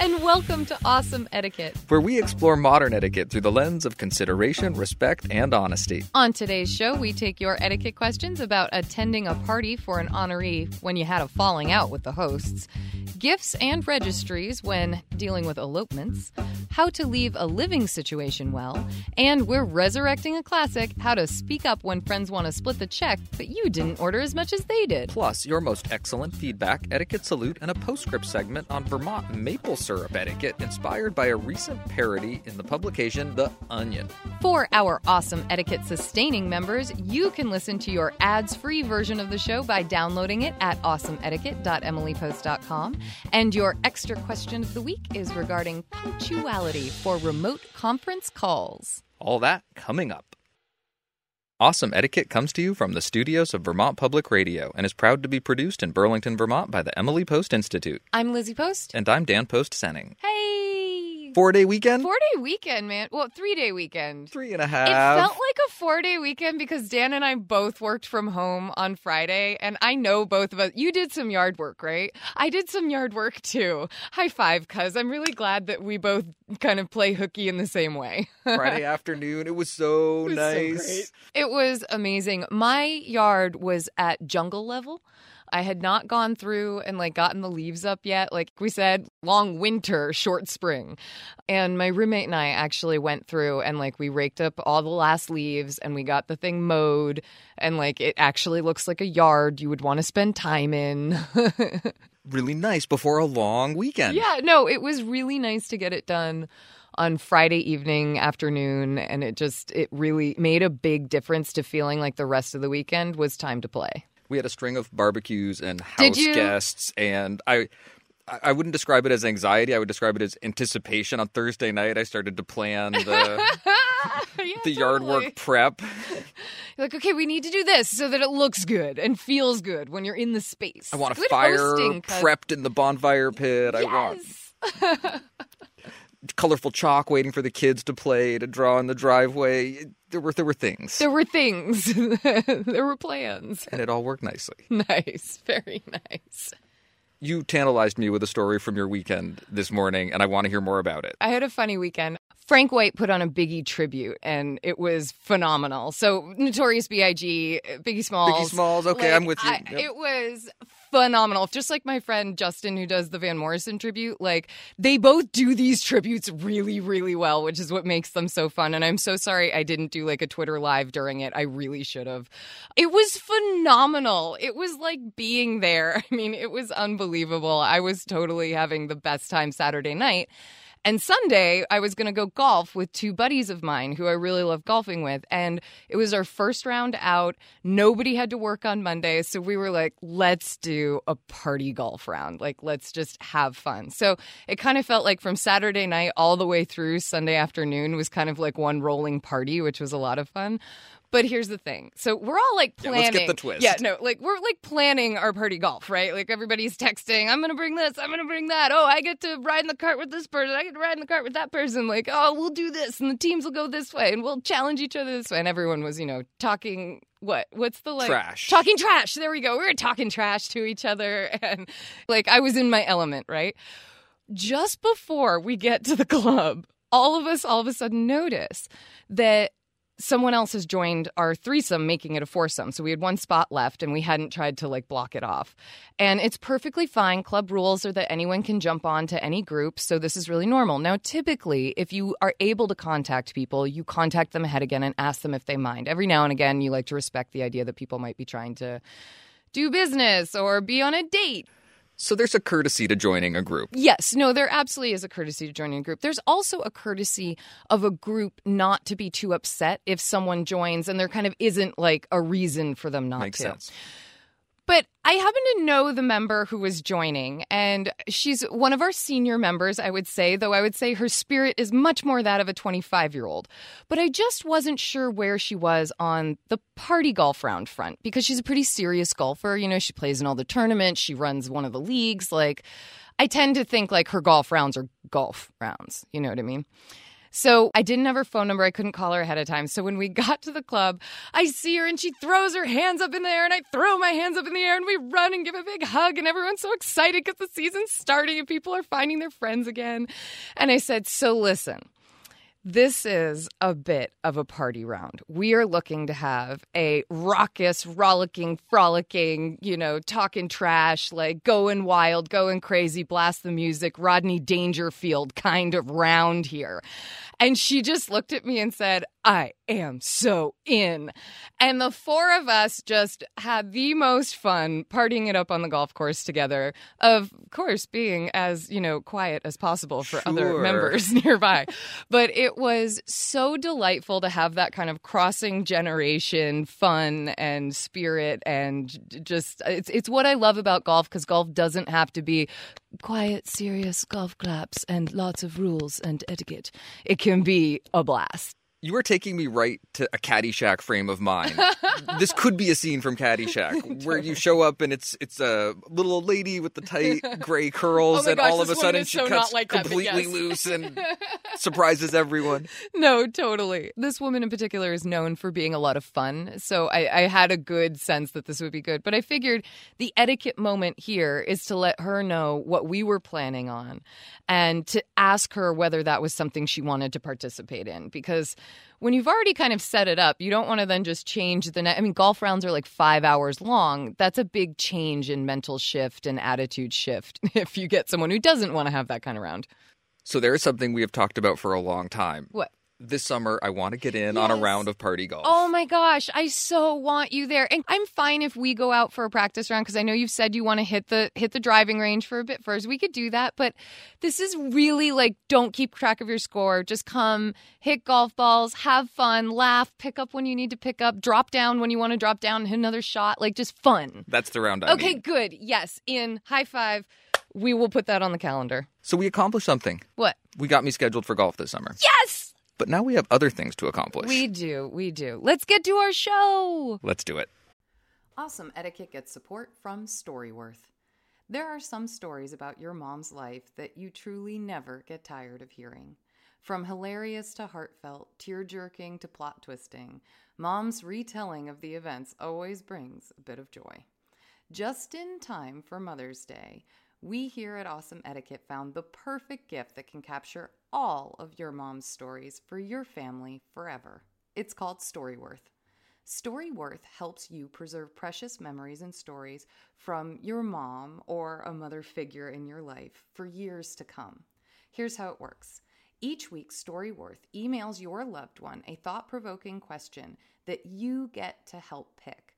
And welcome to Awesome Etiquette. where we explore modern etiquette through the lens of consideration, respect, and honesty. On today's show, we take your etiquette questions about attending a party for an honoree when you had a falling out with the hosts, gifts and registries when dealing with elopements, how to leave a living situation well, and we're resurrecting a classic how to speak up when friends want to split the check, but you didn't order as much as they did. Plus, your most excellent feedback, etiquette salute, and a postscript segment on Vermont maple syrup etiquette inspired by a recent parody in the publication The Onion. For our awesome etiquette sustaining members, you can listen to your ads free version of the show by downloading it at awesomeetiquette.emilypost.com. And your extra question of the week is regarding punctuality for remote conference calls. All that coming up. Awesome Etiquette comes to you from the studios of Vermont Public Radio and is proud to be produced in Burlington, Vermont by the Emily Post Institute. I'm Lizzie Post. And I'm Dan Post Senning. Hey! Four day weekend? Four day weekend, man. Well, three day weekend. Three and a half. It felt like a four day weekend because Dan and I both worked from home on Friday. And I know both of us, you did some yard work, right? I did some yard work too. High five, cuz I'm really glad that we both kind of play hooky in the same way. Friday afternoon. It was so was so nice. great. It was amazing. My yard was at jungle level. I had not gone through and like gotten the leaves up yet. Like we said, long winter, short spring. And my roommate and I actually went through and like we raked up all the last leaves and we got the thing mowed and like it actually looks like a yard you would want to spend time in. Really nice before a long weekend. yeah, no, it was really nice to get it done on Friday evening, afternoon, and it just it really made a big difference to feeling like the rest of the weekend was time to play. We had a string of barbecues and house guests, and I. I wouldn't describe it as anxiety. I would describe it as anticipation. On Thursday night, I started to plan the Yeah, the yard totally. work prep. You're like, okay, we need to do this so that it looks good and feels good when you're in the space. I want a Good fire hosting, prepped in the bonfire pit. I want Yes. colorful chalk waiting for the kids to play to draw in the driveway. There were there were things, There were things. there were plans. and it all worked nicely. Nice. Very nice. You tantalized me with a story from your weekend this morning, and I want to hear more about it. I had a funny weekend. Frank White put on a Biggie tribute, and it was phenomenal. So, Notorious B.I.G., Biggie Smalls. Biggie Smalls, okay, like, I'm with you. I- It was phenomenal. Just like my friend Justin, who does the Van Morrison tribute, like they both do these tributes really, really well, which is what makes them so fun. And I'm so sorry I didn't do like a Twitter live during it. I really should have. It was phenomenal. It was like being there. I mean, it was unbelievable. I was totally having the best time Saturday night. And Sunday, I was going to go golf with two buddies of mine who I really love golfing with. And it was our first round out. Nobody had to work on Monday. So we were like, let's do a party golf round. Like, let's just have fun. So it kind of felt like from Saturday night all the way through Sunday afternoon was kind of like one rolling party, which was a lot of fun. But here's the thing. So we're all like Yeah, planning. let's get the twist. Yeah, no, like we're like planning our party golf, right? Like everybody's texting, I'm gonna bring this, I'm gonna bring that. Oh, I get to ride in the cart with this person, I get to ride in the cart with that person. Like, oh, we'll do this, and the teams will go this way, and we'll challenge each other this way. And everyone was, you know, talking what? What's the like Trash. Talking trash. There we go. We were talking trash to each other, and like I was in my element, right? Just before we get to the club, all of us all of a sudden notice that someone else has joined our threesome, making it a foursome. So we had one spot left and we hadn't tried to like block it off. And it's perfectly fine. Club rules are that anyone can jump on to any group. So this is really normal. Now, typically, if you are able to contact people, you contact them ahead again and ask them if they mind. Every now and again, you like to respect the idea that people might be trying to do business or be on a date. So there's a courtesy to joining a group. Yes, no, there absolutely is a courtesy to joining a group. There's also a courtesy of a group not to be too upset if someone joins and there kind of isn't like a reason for them not Makes to. sense. But I happen to know the member who was joining, and she's one of our senior members, I would say, though I would say her spirit is much more that of a 25 year old. But I just wasn't sure where she was on the party golf round front because she's a pretty serious golfer. You know, she plays in all the tournaments, she runs one of the leagues. Like, I tend to think like her golf rounds are golf rounds. You know what I mean? So I didn't have her phone number. I couldn't call her ahead of time. So when we got to the club, I see her and she throws her hands up in the air and I throw my hands up in the air and we run and give a big hug and everyone's so excited because the season's starting and people are finding their friends again. And I said, So listen. This is a bit of a party round. We are looking to have a raucous, rollicking, frolicking, you know, talking trash, like going wild, going crazy, blast the music, Rodney Dangerfield kind of round here. And she just looked at me and said, I am so in. And the four of us just had the most fun partying it up on the golf course together. Of course, being as, you know, quiet as possible for Sure. other members nearby. But it was so delightful to have that kind of crossing generation fun and spirit and just it's it's what I love about golf because golf doesn't have to be quiet, serious golf claps and lots of rules and etiquette. It can be a blast. You are taking me right to a Caddyshack frame of mind. this could be a scene from Caddyshack where you show up and it's it's a little old lady with the tight gray curls, Oh and gosh, all of a sudden she so cuts like that, completely yes. loose and surprises everyone. No, totally. This woman in particular is known for being a lot of fun. So I, I had a good sense that this would be good. But I figured the etiquette moment here is to let her know what we were planning on and to ask her whether that was something she wanted to participate in. Because when you've already kind of set it up, you don't want to then just change the. I mean, golf rounds are like five hours long. That's a big change in mental shift and attitude shift if you get someone who doesn't want to have that kind of round. So there is something we have talked about for a long time. What? This summer, I want to get in on a round of party golf. Oh my gosh, I so want you there. And I'm fine if we go out for a practice round because I know you've said you want to hit the hit the driving range for a bit first. We could do that, but this is really like don't keep track of your score. Just come, hit golf balls, have fun, laugh, pick up when you need to pick up, drop down when you want to drop down, hit another shot, like just fun. That's the round I Okay, need. good. Yes, in high five. We will put that on the calendar. So we accomplished something. What? We got me scheduled for golf this summer. Yes! But now we have other things to accomplish. We do. We do. Let's get to our show. Let's do it. Awesome Etiquette gets support from Storyworth. There are some stories about your mom's life that you truly never get tired of hearing. From hilarious to heartfelt, tear jerking to plot twisting, mom's retelling of the events always brings a bit of joy. Just in time for Mother's Day, we here at Awesome Etiquette found the perfect gift that can capture all of your mom's stories for your family forever. It's called Storyworth. Storyworth helps you preserve precious memories and stories from your mom or a mother figure in your life for years to come. Here's how it works. Each week, Storyworth emails your loved one a thought provoking question that you get to help pick.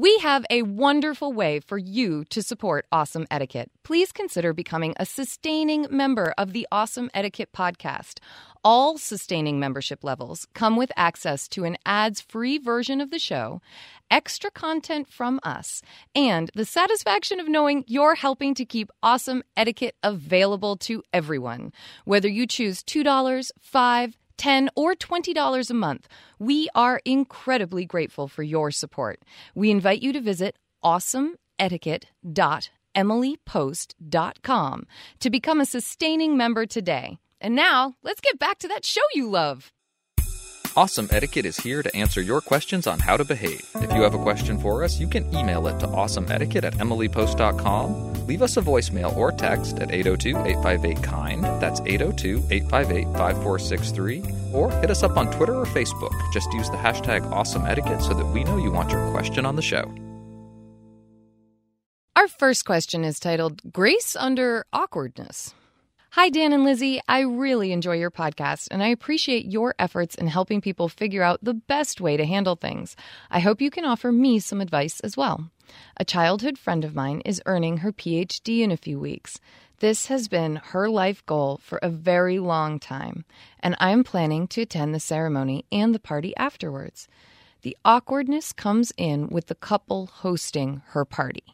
We have a wonderful way for you to support Awesome Etiquette. Please consider becoming a sustaining member of the Awesome Etiquette podcast. All sustaining membership levels come with access to an ads free version of the show, extra content from us, and the satisfaction of knowing you're helping to keep awesome etiquette available to everyone. Whether you choose $2, $5, 10 or $20 a month, we are incredibly grateful for your support. We invite you to visit awesomeetiquette.emilypost.com to become a sustaining member today. And now, let's get back to that show you love. Awesome Etiquette is here to answer your questions on how to behave. If you have a question for us, you can email it to awesomeetiquette at emilypost.com, leave us a voicemail or text at 802 858 KIND, that's 802 858 5463, or hit us up on Twitter or Facebook. Just use the hashtag Awesome Etiquette so that we know you want your question on the show. Our first question is titled Grace Under Awkwardness. Hi, Dan and Lizzie. I really enjoy your podcast and I appreciate your efforts in helping people figure out the best way to handle things. I hope you can offer me some advice as well. A childhood friend of mine is earning her PhD in a few weeks. This has been her life goal for a very long time, and I'm planning to attend the ceremony and the party afterwards. The awkwardness comes in with the couple hosting her party.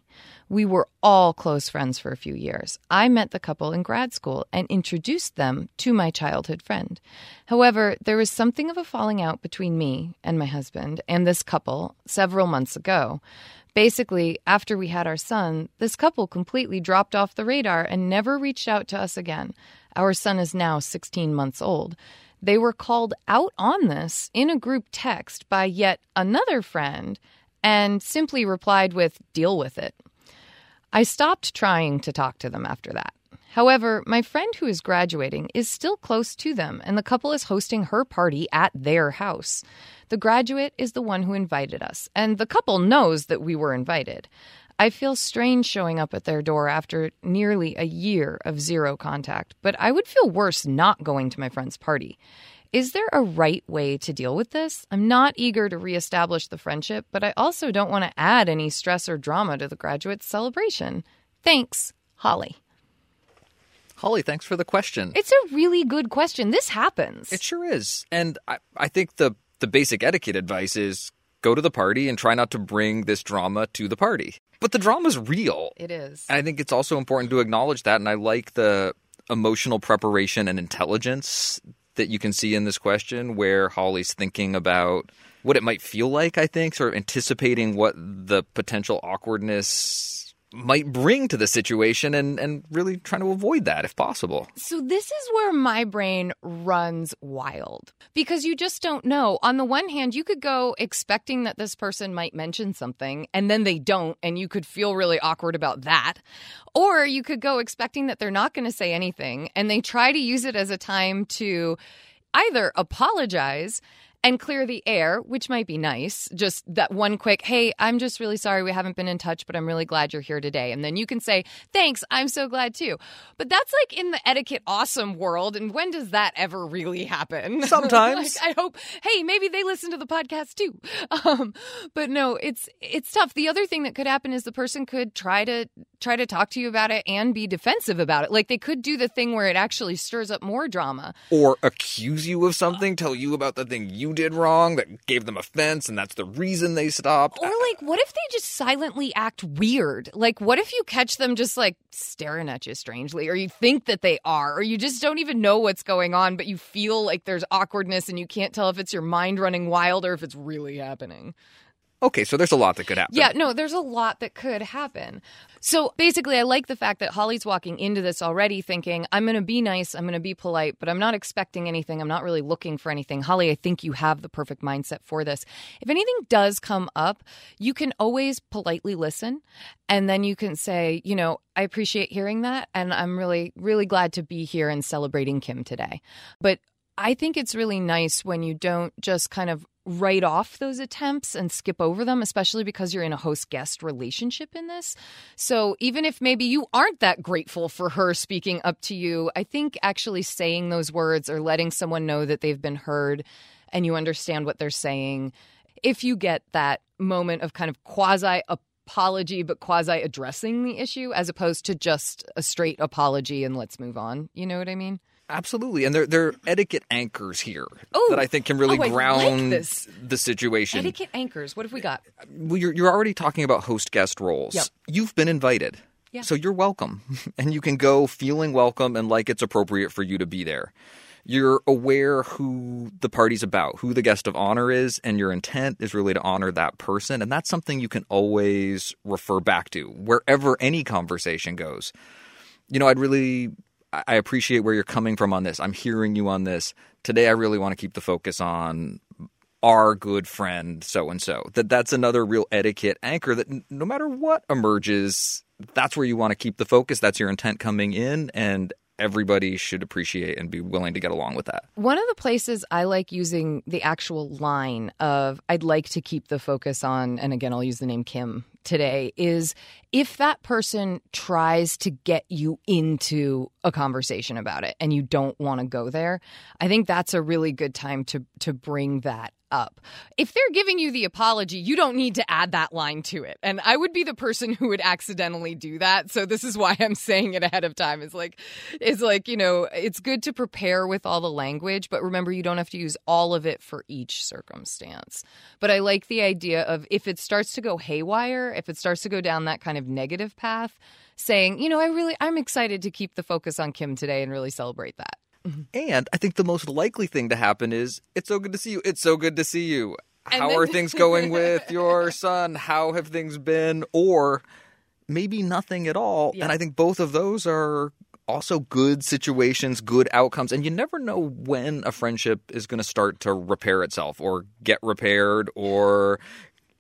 We were all close friends for a few years. I met the couple in grad school and introduced them to my childhood friend. However, there was something of a falling out between me and my husband and this couple several months ago. Basically, after we had our son, this couple completely dropped off the radar and never reached out to us again. Our son is now 16 months old. They were called out on this in a group text by yet another friend and simply replied with, deal with it. I stopped trying to talk to them after that. However, my friend who is graduating is still close to them, and the couple is hosting her party at their house. The graduate is the one who invited us, and the couple knows that we were invited. I feel strange showing up at their door after nearly a year of zero contact, but I would feel worse not going to my friend's party. Is there a right way to deal with this? I'm not eager to reestablish the friendship, but I also don't want to add any stress or drama to the graduate's celebration. Thanks, Holly. Holly, thanks for the question. It's a really good question. This happens. It sure is. And I, I think the, the basic etiquette advice is go to the party and try not to bring this drama to the party. But the drama's real. It is. And I think it's also important to acknowledge that. And I like the emotional preparation and intelligence that you can see in this question where Holly's thinking about what it might feel like, I think, sort of anticipating what the potential awkwardness might bring to the situation and, and really trying to avoid that if possible. So, this is where my brain runs wild because you just don't know. On the one hand, you could go expecting that this person might mention something and then they don't, and you could feel really awkward about that. Or you could go expecting that they're not going to say anything and they try to use it as a time to either apologize and clear the air, which might be nice. Just that one quick, hey, I'm just really sorry we haven't been in touch, but I'm really glad you're here today. And then you can say, thanks, I'm so glad too. But that's like in the etiquette awesome world. And when does that ever really happen? Sometimes. like, I hope, hey, maybe they listen to the podcast too. Um, but no, it's it's tough. The other thing that could happen is the person could try to try to talk to you about it and be defensive about it. Like they could do the thing where it actually stirs up more drama. Or accuse you of something, tell you about the thing you did wrong that gave them offense and that's the reason they stopped. Or like what if they just silently act weird? Like what if you catch them just like staring at you strangely or you think that they are or you just don't even know what's going on but you feel like there's awkwardness and you can't tell if it's your mind running wild or if it's really happening. Okay, so there's a lot that could happen. Yeah, no, there's a lot that could happen. So basically, I like the fact that Holly's walking into this already thinking, I'm going to be nice, I'm going to be polite, but I'm not expecting anything. I'm not really looking for anything. Holly, I think you have the perfect mindset for this. If anything does come up, you can always politely listen. And then you can say, you know, I appreciate hearing that. And I'm really, really glad to be here and celebrating Kim today. But I think it's really nice when you don't just kind of write off those attempts and skip over them, especially because you're in a host guest relationship in this. So even if maybe you aren't that grateful for her speaking up to you, I think actually saying those words or letting someone know that they've been heard and you understand what they're saying if you get that moment of kind of quasi apology, but quasi addressing the issue, as opposed to just a straight apology and let's move on. You know what I mean? Absolutely, and there there are etiquette anchors here Oh. that I think can really Oh, like ground this. the situation. Etiquette anchors. What have we got? Uh, well, you're you're already talking about host guest roles. Yep. You've been invited, Yeah. so you're welcome, and you can go feeling welcome and like it's appropriate for you to be there. You're aware who the party's about, who the guest of honor is, and your intent is really to honor that person, and that's something you can always refer back to wherever any conversation goes. You know, I'd really I appreciate where you're coming from on this. I'm hearing you on this. Today I really want to keep the focus on our good friend so and so. That that's another real etiquette anchor that no matter what emerges, that's where you want to keep the focus. That's your intent coming in and everybody should appreciate and be willing to get along with that. One of the places I like using the actual line of I'd like to keep the focus on, and again, I'll use the name Kim today, is if that person tries to get you into a conversation about it and you don't want to go there, I think that's a really good time to to bring that up. If they're giving you the apology, you don't need to add that line to it. And I would be the person who would accidentally do that. So this is why I'm saying it ahead of time. It's like is like, you know, it's good to prepare with all the language, but remember you don't have to use all of it for each circumstance. But I like the idea of if it starts to go haywire, if it starts to go down that kind of negative path, saying, you know, I really I'm excited to keep the focus on Kim today and really celebrate that. And I think the most likely thing to happen is it's so good to see you. It's so good to see you. How then- are things going with your son? How have things been? Or maybe nothing at all. Yeah. And I think both of those are also good situations, good outcomes. And you never know when a friendship is going to start to repair itself or get repaired or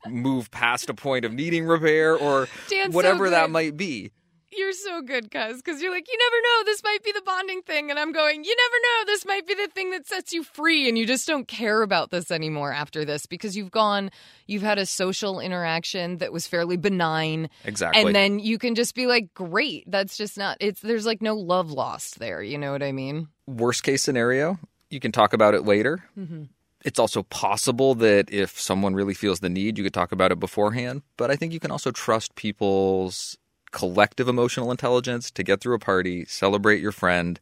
move past a point of needing repair or Dan's so whatever that might be. You're so good, cuz, because you're like, you never know, this might be the bonding thing. And I'm going, you never know, this might be the thing that sets you free. And you just don't care about this anymore after this because you've gone, you've had a social interaction that was fairly benign. Exactly. And then you can just be like, great. That's just not, it's, there's like no love lost there. You know what I mean? worst case scenario, you can talk about it later. Mm-hmm. It's also possible that if someone really feels the need, you could talk about it beforehand. But I think you can also trust people's collective emotional intelligence to get through a party, celebrate your friend,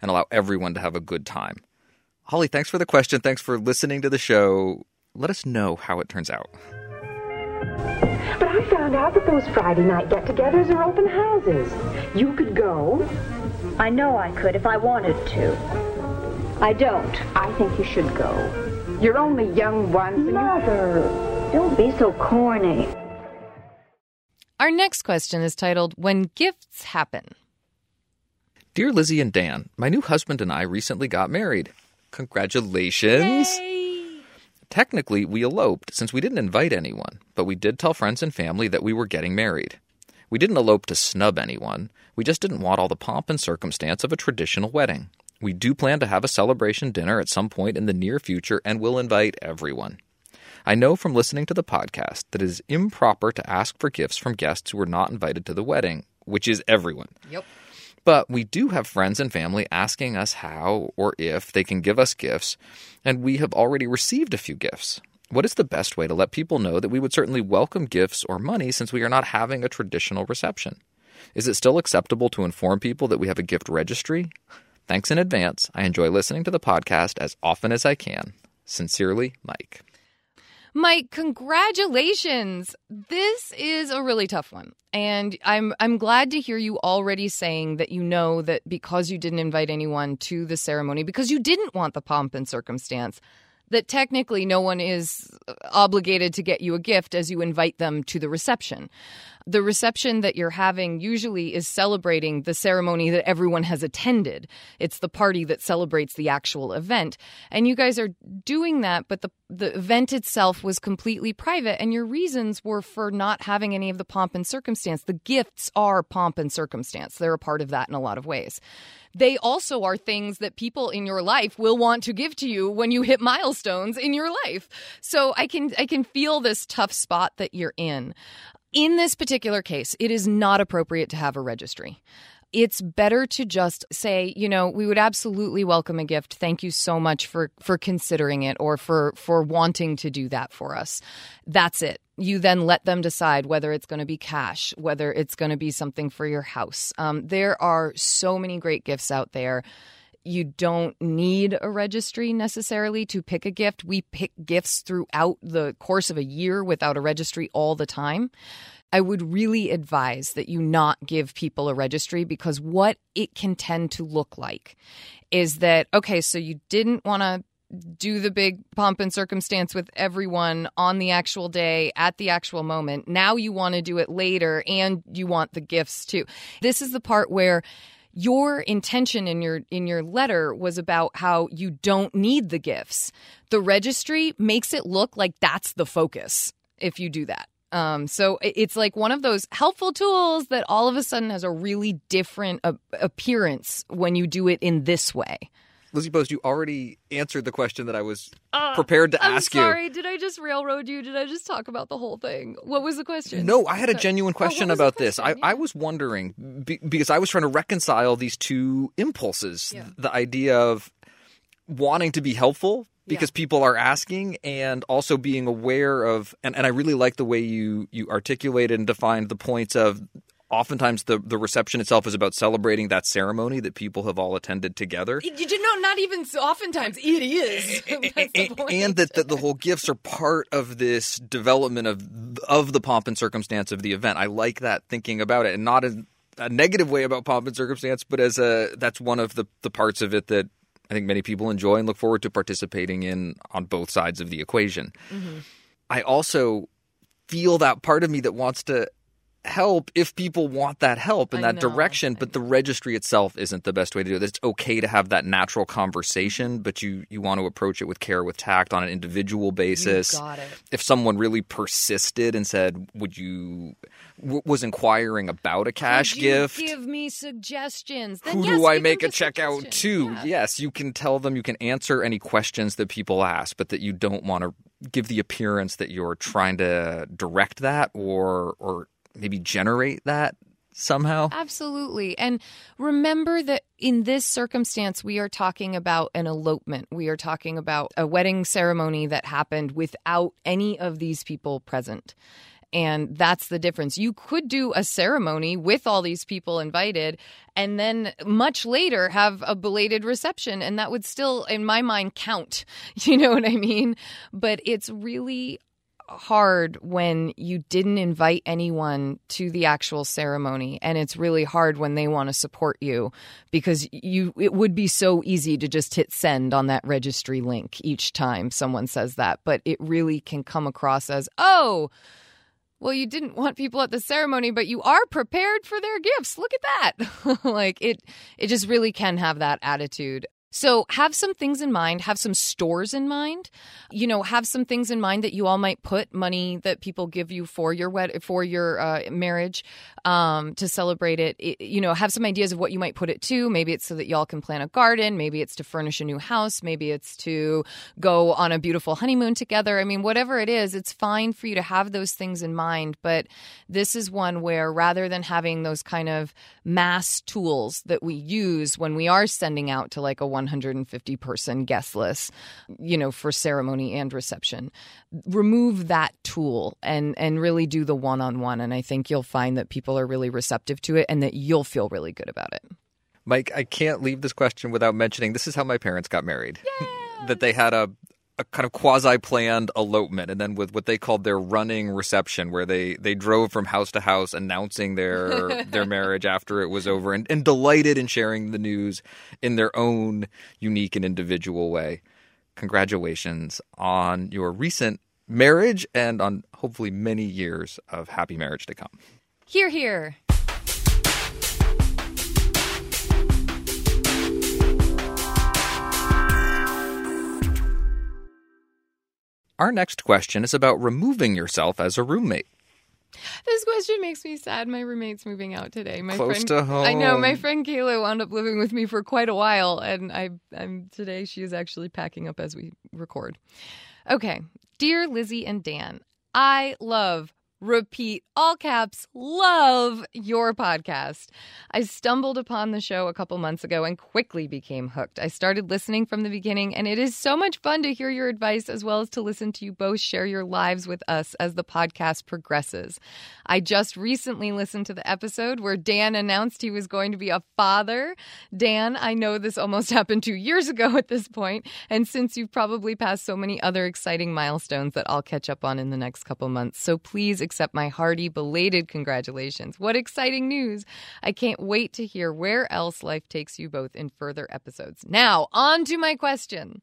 and allow everyone to have a good time. Holly, thanks for the question. Thanks for listening to the show. Let us know how it turns out. But I found out that those Friday night get-togethers are open houses. You could go. I know I could if I wanted to. I don't. I think you should go. You're only young once, and you... Mother, don't be so corny. Our next question is titled, When Gifts Happen. Dear Lizzie and Dan, my new husband and I recently got married. Congratulations. Technically, we eloped since we didn't invite anyone, but we did tell friends and family that we were getting married. We didn't elope to snub anyone, we just didn't want all the pomp and circumstance of a traditional wedding. We do plan to have a celebration dinner at some point in the near future and we'll invite everyone. I know from listening to the podcast that it is improper to ask for gifts from guests who were not invited to the wedding, which is everyone. Yep. But we do have friends and family asking us how or if they can give us gifts, and we have already received a few gifts. What is the best way to let people know that we would certainly welcome gifts or money since we are not having a traditional reception? Is it still acceptable to inform people that we have a gift registry? Thanks in advance. I enjoy listening to the podcast as often as I can. Sincerely, Mike. Mike, congratulations. This is a really tough one. And I'm I'm glad to hear you already saying that you know that because you didn't invite anyone to the ceremony because you didn't want the pomp and circumstance that technically no one is uh, obligated to get you a gift as you invite them to the reception. The reception that you're having usually is celebrating the ceremony that everyone has attended. It's the party that celebrates the actual event. And you guys are doing that, but the the event itself was completely private and your reasons were for not having any of the pomp and circumstance. The gifts are pomp and circumstance. They're a part of that in a lot of ways they also are things that people in your life will want to give to you when you hit milestones in your life. So I can I can feel this tough spot that you're in. In this particular case, it is not appropriate to have a registry. it's better to just say, you know, we would absolutely welcome a gift. Thank you so much for for considering it or for for wanting to do that for us. That's it. You then let them decide whether it's going to be cash, whether it's going to be something for your house. Um, there are so many great gifts out there you don't need a registry necessarily to pick a gift. We pick gifts throughout the course of a year without a registry all the time. I would really advise that you not give people a registry because what it can tend to look like is that, okay, so you didn't want to do the big pomp and circumstance with everyone on the actual day at the actual moment. Now you want to do it later and you want the gifts too. This is the part where your intention in your in your letter was about how you don't need the gifts. The registry makes it look like that's the focus if you do that. Um, so it's like one of those helpful tools that all of a sudden has a really different uh, appearance when you do it in this way. Lizzie Post, you already answered the question that I was uh, prepared to I'm ask sorry. you. Did I just railroad you? Did I just talk about the whole thing? What was the question? No, I had a genuine Oh, question the about this. question? I, I was wondering be, because I was trying to reconcile these two impulses Yeah. the idea of wanting to be helpful because people are asking and also being aware of and, and I really like the way you you articulated and defined the points of oftentimes the the reception itself is about celebrating that ceremony that people have all attended together You did not. Not even. Oftentimes, it is. And, and that, that the whole gifts are part of this development of of the pomp and circumstance of the event. I like that thinking about it, and not in a negative way about pomp and circumstance, but as a that's one of the the parts of it that I think many people enjoy and look forward to participating in on both sides of the equation. Mm-hmm. I also feel that part of me that wants to help if people want that help in that know, direction but the registry itself isn't the best way to do it it's okay to have that natural conversation but you you want to approach it with care with tact on an individual basis got it. if someone really persisted and said would you w- was inquiring about a cash you gift Give me suggestions. Then who yes, do I make a check out to? Yeah. Yes, you can tell them, you can answer any questions that people ask, but that you don't want to give the appearance that you're trying to direct that or or maybe generate that somehow. Absolutely. And remember that in this circumstance, we are talking about an elopement. We are talking about a wedding ceremony that happened without any of these people present. And that's the difference. You could do a ceremony with all these people invited and then much later have a belated reception. And that would still, in my mind, count. You know what I mean? But it's really hard when you didn't invite anyone to the actual ceremony and it's really hard when they want to support you because you it would be so easy to just hit send on that registry link each time someone says that but it really can come across as oh well you didn't want people at the ceremony but you are prepared for their gifts. Look at that. Like it it just really can have that attitude so have some things in mind, have some stores in mind. You know, have some things in mind that you all might put money that people give you for your wed- for your uh, marriage um, to celebrate it. it. You know, have some ideas of what you might put it to. Maybe it's so that y'all can plant a garden. Maybe it's to furnish a new house. Maybe it's to go on a beautiful honeymoon together. I mean, whatever it is, it's fine for you to have those things in mind. But this is one where rather than having those kind of mass tools that we use when we are sending out to like a 150 person guest list, you know, for ceremony and reception. Remove that tool and and really do the one on one and I think you'll find that people are really receptive to it and that you'll feel really good about it. Mike, I can't leave this question without mentioning this is how my parents got married. that they had a a kind of quasi planned elopement and then with what they called their running reception where they they drove from house to house announcing their their marriage after it was over and, and delighted in sharing the news in their own unique and individual way. Congratulations on your recent marriage and on hopefully many years of happy marriage to come. Here here. Our next question is about removing yourself as a roommate. This question makes me sad. My roommate's moving out today. My Close friend, to home. I know. My friend Kayla wound up living with me for quite a while, and I, I'm today. She is actually packing up as we record. Okay, dear Lizzie and Dan, I love repeat, all caps, love your podcast. I stumbled upon the show a couple months ago and quickly became hooked. I started listening from the beginning, and it is so much fun to hear your advice as well as to listen to you both share your lives with us as the podcast progresses. I just recently listened to the episode where Dan announced he was going to be a father. Dan, I know this almost happened two years ago at this point, and since you've probably passed so many other exciting milestones that I'll catch up on in the next couple months. So please accept my hearty, belated congratulations. What exciting news! I can't wait to hear where else life takes you both in further episodes. Now, on to my question.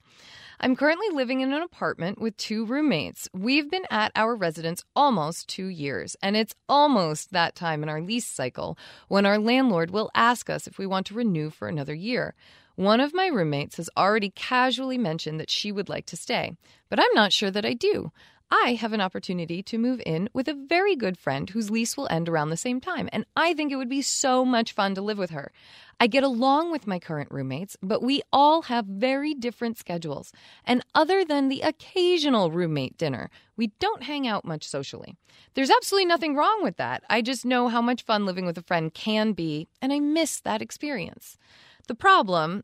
I'm currently living in an apartment with two roommates. We've been at our residence almost two years, and it's almost that time in our lease cycle when our landlord will ask us if we want to renew for another year. One of my roommates has already casually mentioned that she would like to stay, but I'm not sure that I do. I have an opportunity to move in with a very good friend whose lease will end around the same time, and I think it would be so much fun to live with her. I get along with my current roommates, but we all have very different schedules. And other than the occasional roommate dinner, we don't hang out much socially. There's absolutely nothing wrong with that. I just know how much fun living with a friend can be, and I miss that experience. The problem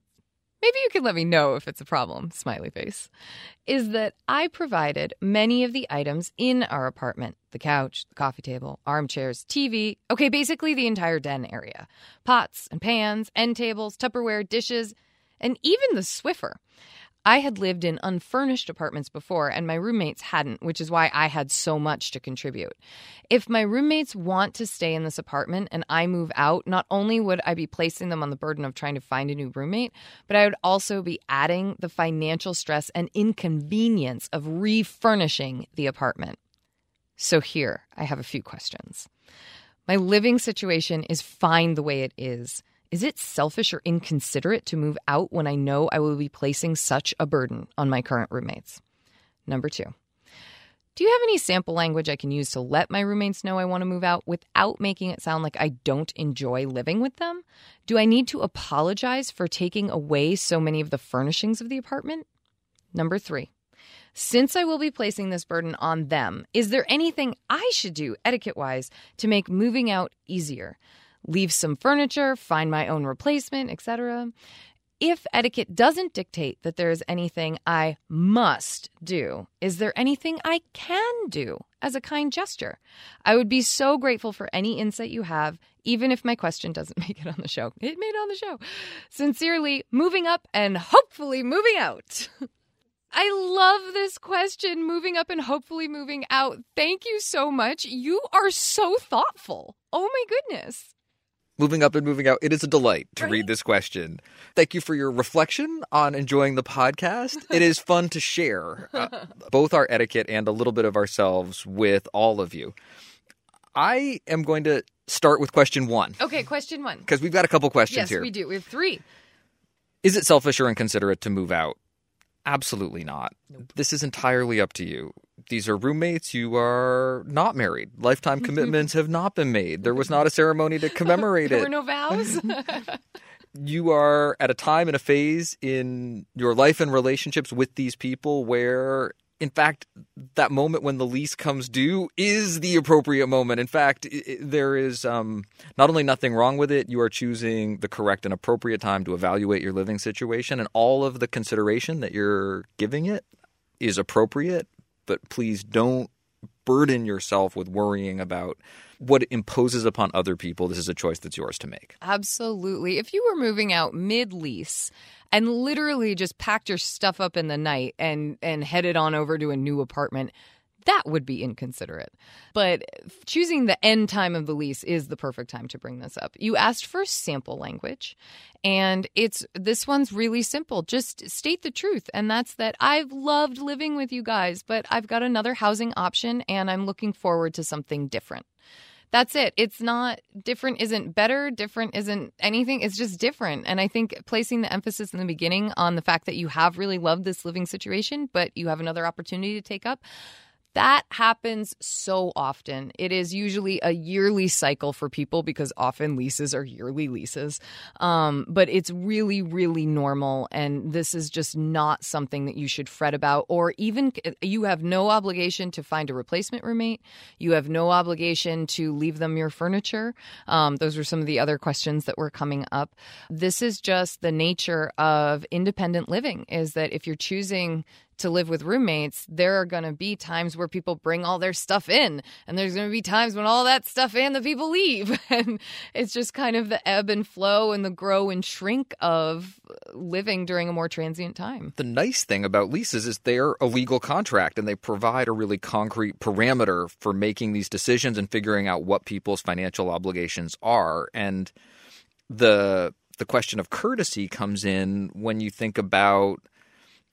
maybe you can let me know if it's a problem, smiley face, is that I provided many of the items in our apartment the couch, the coffee table, armchairs, TV, okay, basically the entire den area pots and pans, end tables, Tupperware, dishes, and even the Swiffer. I had lived in unfurnished apartments before, and my roommates hadn't, which is why I had so much to contribute. If my roommates want to stay in this apartment and I move out, not only would I be placing them on the burden of trying to find a new roommate, but I would also be adding the financial stress and inconvenience of refurnishing the apartment. So, here, I have a few questions. My living situation is fine the way it is. Is it selfish or inconsiderate to move out when I know I will be placing such a burden on my current roommates? Number two, do you have any sample language I can use to let my roommates know I want to move out without making it sound like I don't enjoy living with them? Do I need to apologize for taking away so many of the furnishings of the apartment? Number three, since I will be placing this burden on them, is there anything I should do etiquette wise to make moving out easier? Leave some furniture, find my own replacement, etc. If etiquette doesn't dictate that there is anything I must do, is there anything I can do as a kind gesture? I would be so grateful for any insight you have, even if my question doesn't make it on the show. It made it on the show. Sincerely, moving up and hopefully moving out. I love this question, moving up and hopefully moving out. Thank you so much. You are so thoughtful. Oh my goodness moving up and moving out. It is a delight to right? read this question. Thank you for your reflection on enjoying the podcast. it is fun to share uh, both our etiquette and a little bit of ourselves with all of you. I am going to start with question one. Okay, question one. Because we've got a couple questions yes, here. Yes, we do. We have three. Is it selfish or inconsiderate to move out? Absolutely not. Nope. This is entirely up to you. These are roommates. You are not married. Lifetime commitments have not been made. There was not a ceremony to commemorate there it. There were no vows. you are at a time and a phase in your life and relationships with these people where in fact, that moment when the lease comes due is the appropriate moment. In fact, it, there is um, not only nothing wrong with it, you are choosing the correct and appropriate time to evaluate your living situation, and all of the consideration that you're giving it is appropriate. But please don't burden yourself with worrying about what it imposes upon other people. This is a choice that's yours to make. Absolutely. If you were moving out mid lease, and literally just packed your stuff up in the night and and headed on over to a new apartment that would be inconsiderate. But choosing the end time of the lease is the perfect time to bring this up. You asked for sample language, and it's this one's really simple. Just state the truth, and that's that I've loved living with you guys, but I've got another housing option and I'm looking forward to something different. That's it. It's not different isn't better, different isn't anything. It's just different. And I think placing the emphasis in the beginning on the fact that you have really loved this living situation, but you have another opportunity to take up, That happens so often. It is usually a yearly cycle for people because often leases are yearly leases. Um, but it's really, really normal. And this is just not something that you should fret about, or even you have no obligation to find a replacement roommate. You have no obligation to leave them your furniture. Um, those were some of the other questions that were coming up. This is just the nature of independent living is that if you're choosing to live with roommates, there are going to be times where people bring all their stuff in, and there's going to be times when all that stuff and the people leave. And it's just kind of the ebb and flow and the grow and shrink of uh, living during a more transient time. The nice thing about leases is they're a legal contract and they provide a really concrete parameter for making these decisions and figuring out what people's financial obligations are. And the the question of courtesy comes in when you think about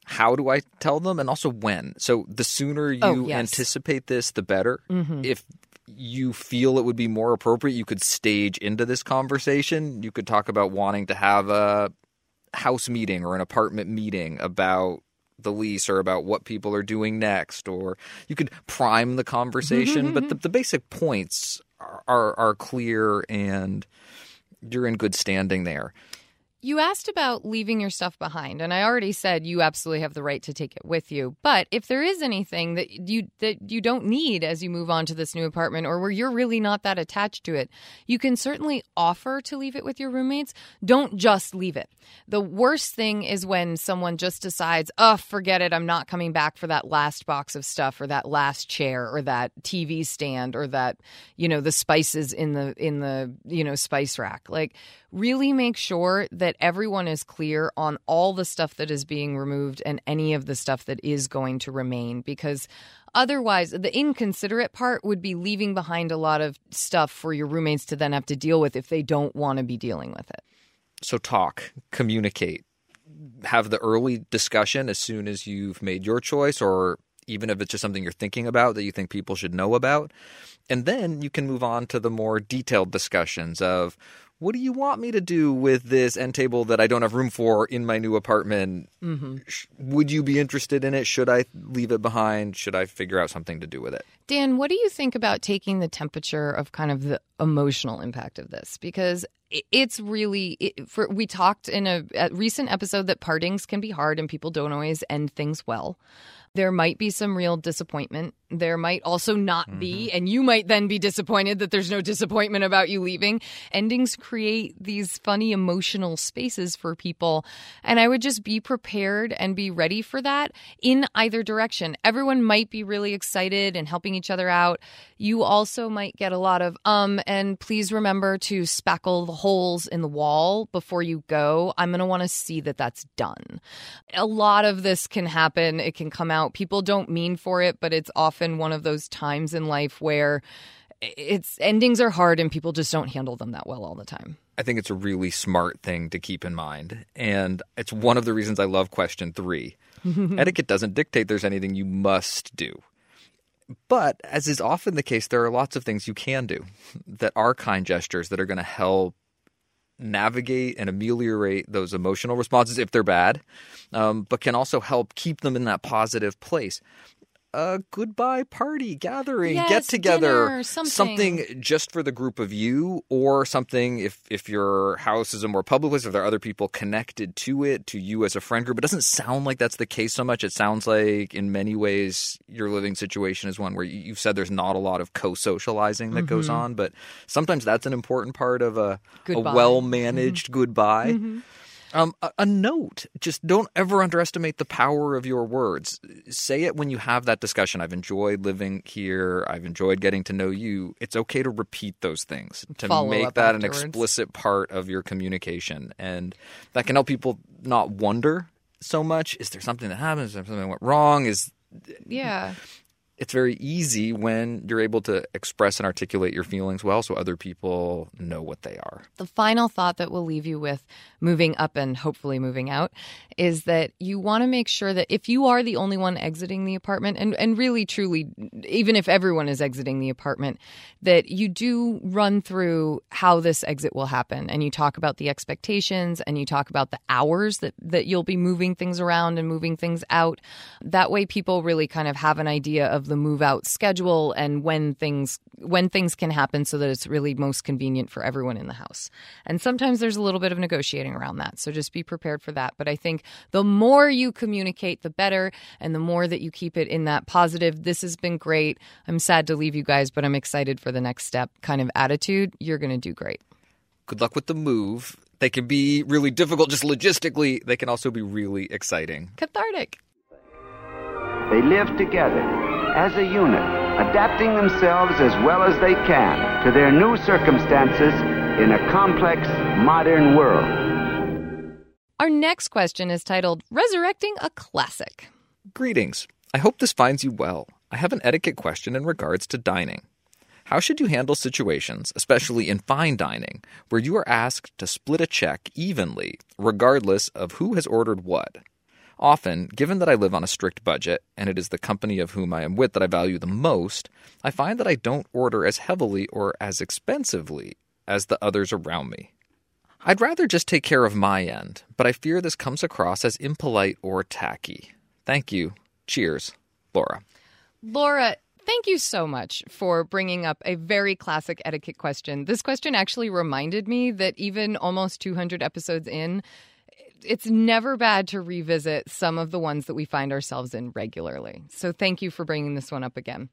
how do I tell them and also when. So the sooner you Oh, yes. anticipate this, the better. Mm-hmm. If you feel it would be more appropriate, you could stage into this conversation. You could talk about wanting to have a house meeting or an apartment meeting about the lease or about what people are doing next, or you could prime the conversation. but the, the basic points are, are, are clear and you're in good standing there. You asked about leaving your stuff behind, and I already said you absolutely have the right to take it with you. But if there is anything that you that you don't need as you move on to this new apartment, or where you're really not that attached to it, you can certainly offer to leave it with your roommates. Don't just leave it. The worst thing is when someone just decides, "Oh, forget it, I'm not coming back for that last box of stuff, or that last chair, or that TV stand, or that you know the spices in the in the you know spice rack." Like really make sure that everyone is clear on all the stuff that is being removed and any of the stuff that is going to remain because otherwise the inconsiderate part would be leaving behind a lot of stuff for your roommates to then have to deal with if they don't want to be dealing with it So talk, communicate, have the early discussion as soon as you've made your choice, or even if it's just something you're thinking about that you think people should know about. And then you can move on to the more detailed discussions of what do you want me to do with this end table that I don't have room for in my new apartment? Mm-hmm. Sh- Would you be interested in it? Should I leave it behind? Should I figure out something to do with it? Dan, what do you think about taking the temperature of kind of the emotional impact of this? Because it's really, it, for, we talked in a, a recent episode that partings can be hard and people don't always end things well. There might be some real disappointment. There might also not be, and you might then be disappointed that there's no disappointment about you leaving. Endings create these funny emotional spaces for people. And I would just be prepared and be ready for that in either direction. Everyone might be really excited and helping each other out. You also might get a lot of, um, and please remember to spackle the holes in the wall before you go. I'm going to want to see that that's done. A lot of this can happen. It can come out. People don't mean for it, but it's often one of those times in life where it's endings are hard and people just don't handle them that well all the time. I think it's a really smart thing to keep in mind. And it's one of the reasons I love question three. Etiquette doesn't dictate there's anything you must do. But as is often the case, there are lots of things you can do that are kind gestures that are going to help navigate and ameliorate those emotional responses if they're bad, um, but can also help keep them in that positive place. A goodbye party, gathering, Yes, get together, dinner, something. just for the group of you, or something if if your house is a more public place, if there are other people connected to it, to you as a friend group. It doesn't sound like that's the case so much. It sounds like in many ways your living situation is one where you- you've said there's not a lot of co-socializing that goes mm-hmm. on, but sometimes that's an important part of a, a well-managed goodbye. Mm-hmm. Um, a, a note. Just don't ever underestimate the power of your words. Say it when you have that discussion. I've enjoyed living here. I've enjoyed getting to know you. It's okay to repeat those things, to Follow make that an explicit part of your communication. And that can help people not wonder so much. Is there something that happened? Is there something that went wrong? Is Yeah. It's very easy when you're able to express and articulate your feelings well so other people know what they are. The final thought that we'll leave you with moving up and hopefully moving out is that you want to make sure that if you are the only one exiting the apartment, and, and really truly, even if everyone is exiting the apartment, that you do run through how this exit will happen and you talk about the expectations and you talk about the hours that, that you'll be moving things around and moving things out. That way, people really kind of have an idea of of the move out schedule and when things when things can happen so that it's really most convenient for everyone in the house. And sometimes there's a little bit of negotiating around that. So just be prepared for that. But I think the more you communicate the better and the more that you keep it in that positive this has been great. I'm sad to leave you guys, but I'm excited for the next step kind of attitude. You're going to do great. Good luck with the move. They can be really difficult just logistically. They can also be really exciting. Cathartic. They live together as a unit, adapting themselves as well as they can to their new circumstances in a complex modern world. Our next question is titled Resurrecting a Classic. Greetings. I hope this finds you well. I have an etiquette question in regards to dining. How should you handle situations, especially in fine dining, where you are asked to split a check evenly, regardless of who has ordered what? Often, given that I live on a strict budget and it is the company of whom I am with that I value the most, I find that I don't order as heavily or as expensively as the others around me. I'd rather just take care of my end, but I fear this comes across as impolite or tacky. Thank you. Cheers, Laura. Laura, thank you so much for bringing up a very classic etiquette question. This question actually reminded me that even almost 200 episodes in, it's never bad to revisit some of the ones that we find ourselves in regularly. So thank you for bringing this one up again.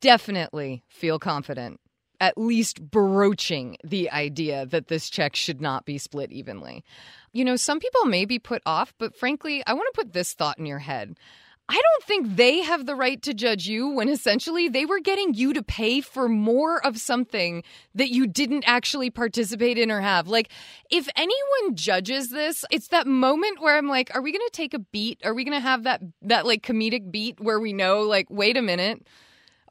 Definitely feel confident, at least broaching the idea that this check should not be split evenly. You know, some people may be put off, but frankly, I want to put this thought in your head. I don't think they have the right to judge you when essentially they were getting you to pay for more of something that you didn't actually participate in or have. Like, if anyone judges this, it's that moment where I'm like, are we going to take a beat? Are we going to have that that like comedic beat where we know like, wait a minute,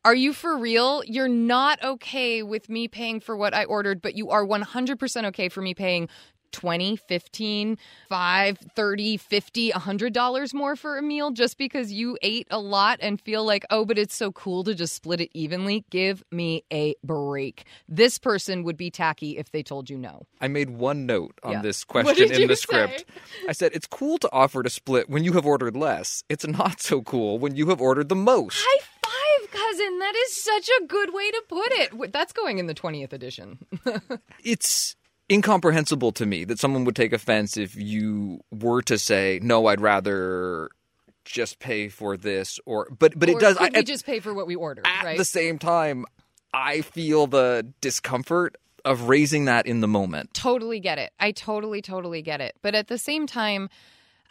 are you for real? You're not okay with me paying for what I ordered, but you are 100% okay for me paying 20 15 5 30 50 100 dollars more for a meal just because you ate a lot and feel like oh but it's so cool to just split it evenly give me a break this person would be tacky if they told you no I made one note on Yeah. this question in the say? script. I said, It's cool to offer to split when you have ordered less. It's not so cool when you have ordered the most. high five cousin that is such a good way to put it that's going in the 20th edition It's incomprehensible to me that someone would take offense if you were to say, No, I'd rather just pay for this or but but Or it does I, we just pay for what we ordered right? at right the same time I feel the discomfort of raising that in the moment. totally get it. I totally, totally get it. But at the same time,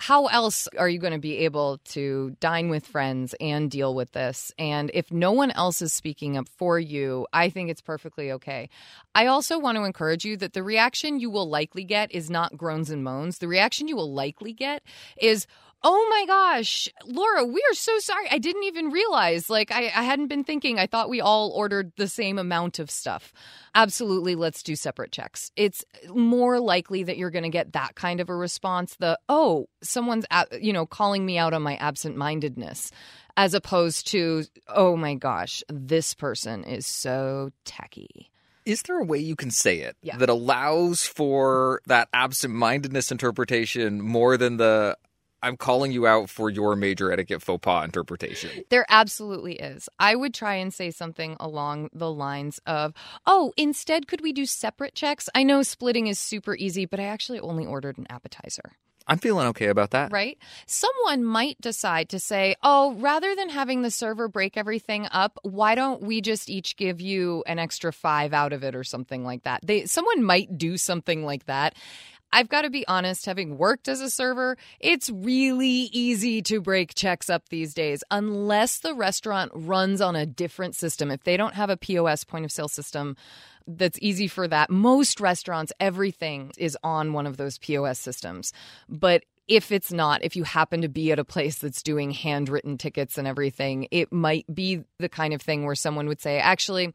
how else are you going to be able to dine with friends and deal with this? And if no one else is speaking up for you, I think it's perfectly okay. I also want to encourage you that the reaction you will likely get is not groans and moans. The reaction you will likely get is, Oh my gosh, Laura, we are so sorry. I didn't even realize. Like, I, I hadn't been thinking. I thought we all ordered the same amount of stuff. Absolutely, let's do separate checks. It's more likely that you're going to get that kind of a response. The, oh, someone's, you know, calling me out on my absent mindedness, as opposed to, oh my gosh, this person is so tacky. Is there a way you can say it Yeah. that allows for that absent mindedness interpretation more than the I'm calling you out for your major etiquette faux pas interpretation? There absolutely is. I would try and say something along the lines of, oh, instead, could we do separate checks? I know splitting is super easy, but I actually only ordered an appetizer. I'm feeling okay about that. Right? Someone might decide to say, oh, rather than having the server break everything up, why don't we just each give you an extra five out of it or something like that? They someone might do something like that. I've got to be honest, having worked as a server, it's really easy to break checks up these days unless the restaurant runs on a different system. If they don't have a POS point of sale system, that's easy for that. Most restaurants, everything is on one of those POS systems. But if it's not, if you happen to be at a place that's doing handwritten tickets and everything, it might be the kind of thing where someone would say, actually,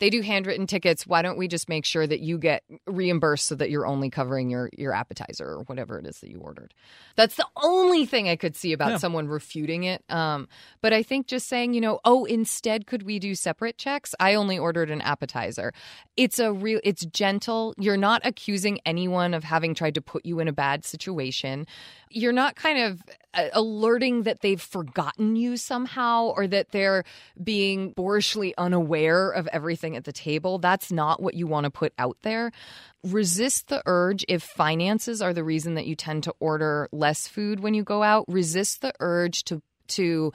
they do handwritten tickets. Why don't we just make sure that you get reimbursed so that you're only covering your your appetizer or whatever it is that you ordered? That's the only thing I could see about Yeah. someone refuting it. Um, but I think just saying, you know, oh, instead, could we do separate checks? I only ordered an appetizer. It's a real. It's gentle. You're not accusing anyone of having tried to put you in a bad situation. You're not kind of alerting that they've forgotten you somehow or that they're being boorishly unaware of everything at the table. That's not what you want to put out there. Resist the urge if finances are the reason that you tend to order less food when you go out. Resist the urge to to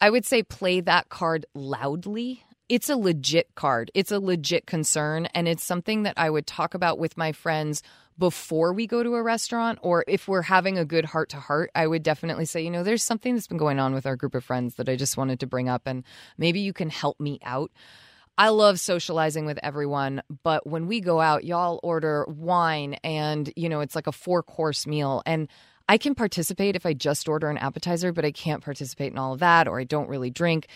I would say play that card loudly. It's a legit card. It's a legit concern and it's something that I would talk about with my friends before we go to a restaurant or if we're having a good heart to heart, I would definitely say, you know, there's something that's been going on with our group of friends that I just wanted to bring up and maybe you can help me out. I love socializing with everyone, but when we go out, y'all order wine and, you know, it's like a four course meal. And I can participate if I just order an appetizer, but I can't participate in all of that or I don't really drink.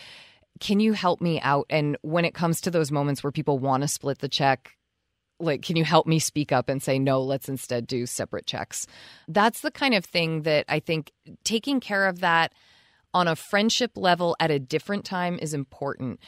Can you help me out? And when it comes to those moments where people want to split the check, like can you help me speak up and say no let's instead do separate checks? That's the kind of thing that i think taking care of that on a friendship level at a different time is important.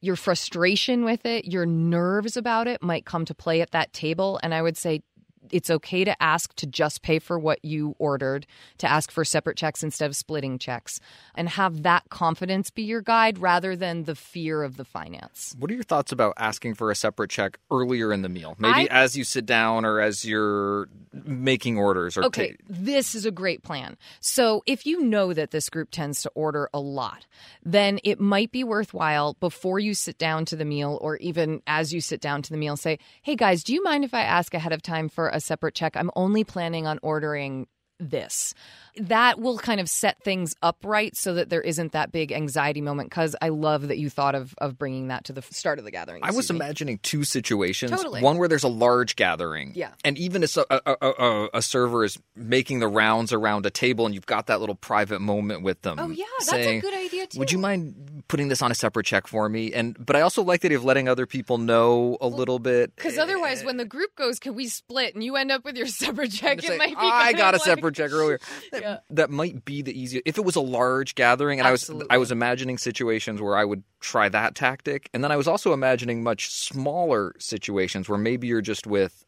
Your frustration with it your nerves about it might come to play at that table. And i would say it's okay to ask to just pay for what you ordered, to ask for separate checks instead of splitting checks, and have that confidence be your guide rather than the fear of the finance. What are your thoughts about asking for a separate check earlier in the meal? Maybe I, as you sit down or as you're making orders or Okay, this is a great plan. So, if you know that this group tends to order a lot, then it might be worthwhile before you sit down to the meal or even as you sit down to the meal say, "Hey guys, do you mind if I ask ahead of time for a separate check. I'm only planning on ordering this. That will kind of set things up right so that there isn't that big anxiety moment. Because I love that you thought of of bringing that to the start of the gathering. I was imagining two situations. Totally. One where there's a large gathering, Yeah. and even a, a, a, a, a server is making the rounds around a table, and you've got that little private moment with them. Oh yeah, that's a good idea too. Would you mind putting this on a separate check for me? And but I also like the idea of letting other people know a little bit. Because eh, otherwise, eh. when the group goes, can we split and you end up with your separate check? It say, might be. Ah, I got a like- separate check earlier. That, Yeah. that might be the easiest. If it was a large gathering, and I was I was imagining situations where I would try that tactic, and then I was also imagining much smaller situations where maybe you're just with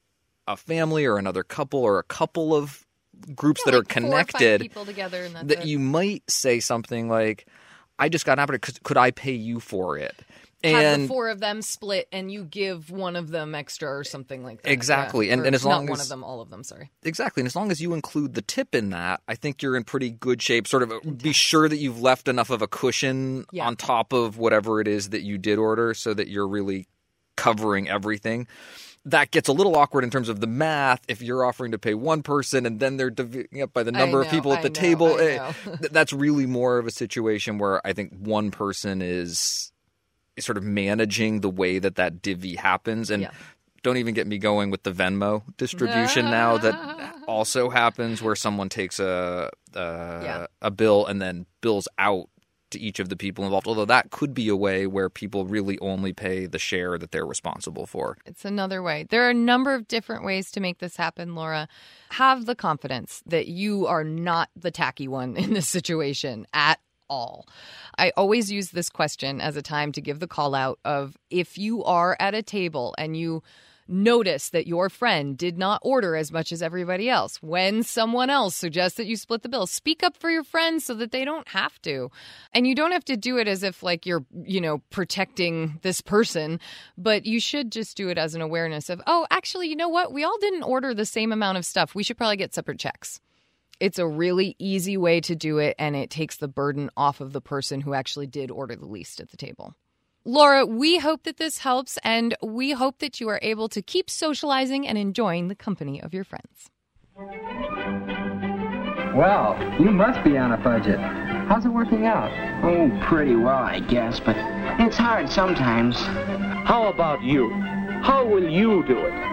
a family or another couple or a couple of groups that Yeah, are like five connected. people together, That it. you might say something like, "I just got an appetizer. Could, could I pay you for it?" have And the four of them split, and you give one of them extra or something like that. Exactly. Yeah. And- Or and as not long one of them, all of them. Sorry. Exactly. And as long as you include the tip in that, I think you're in pretty good shape. Sort of uh, be sure that you've left enough of a cushion Yeah. on top of whatever it is that you did order so that you're really covering everything. That gets a little awkward in terms of the math if you're offering to pay one person and then they're dividing up by the number of people at I the know, table. I Eh, know. th- That's really more of a situation where I think one person is is sort of managing the way that that divvy happens and Yeah. don't even get me going with the Venmo distribution now that also happens where someone takes a a, Yeah. a bill and then bills out to each of the people involved. Although that could be a way where people really only pay the share that they're responsible for. It's another way. There are a number of different ways to make this happen, Laura. Have the confidence that you are not the tacky one in this situation at all. I always use this question as a time to give the call out of if you are at a table and you notice that your friend did not order as much as everybody else. When someone else suggests that you split the bill speak up for your friends so that they don't have to. And you don't have to do it as if like you're you know protecting this person but you should just do it as an awareness of oh actually you know what? We all didn't order the same amount of stuff. We should probably get separate checks. It's a really easy way to do it and it takes the burden off of the person who actually did order the least at the table Laura, we hope that this helps, and we hope that you are able to keep socializing and enjoying the company of your friends. Well, you must be on a budget. How's it working out? Oh, pretty well, I guess, but it's hard sometimes. How about you? How will you do it?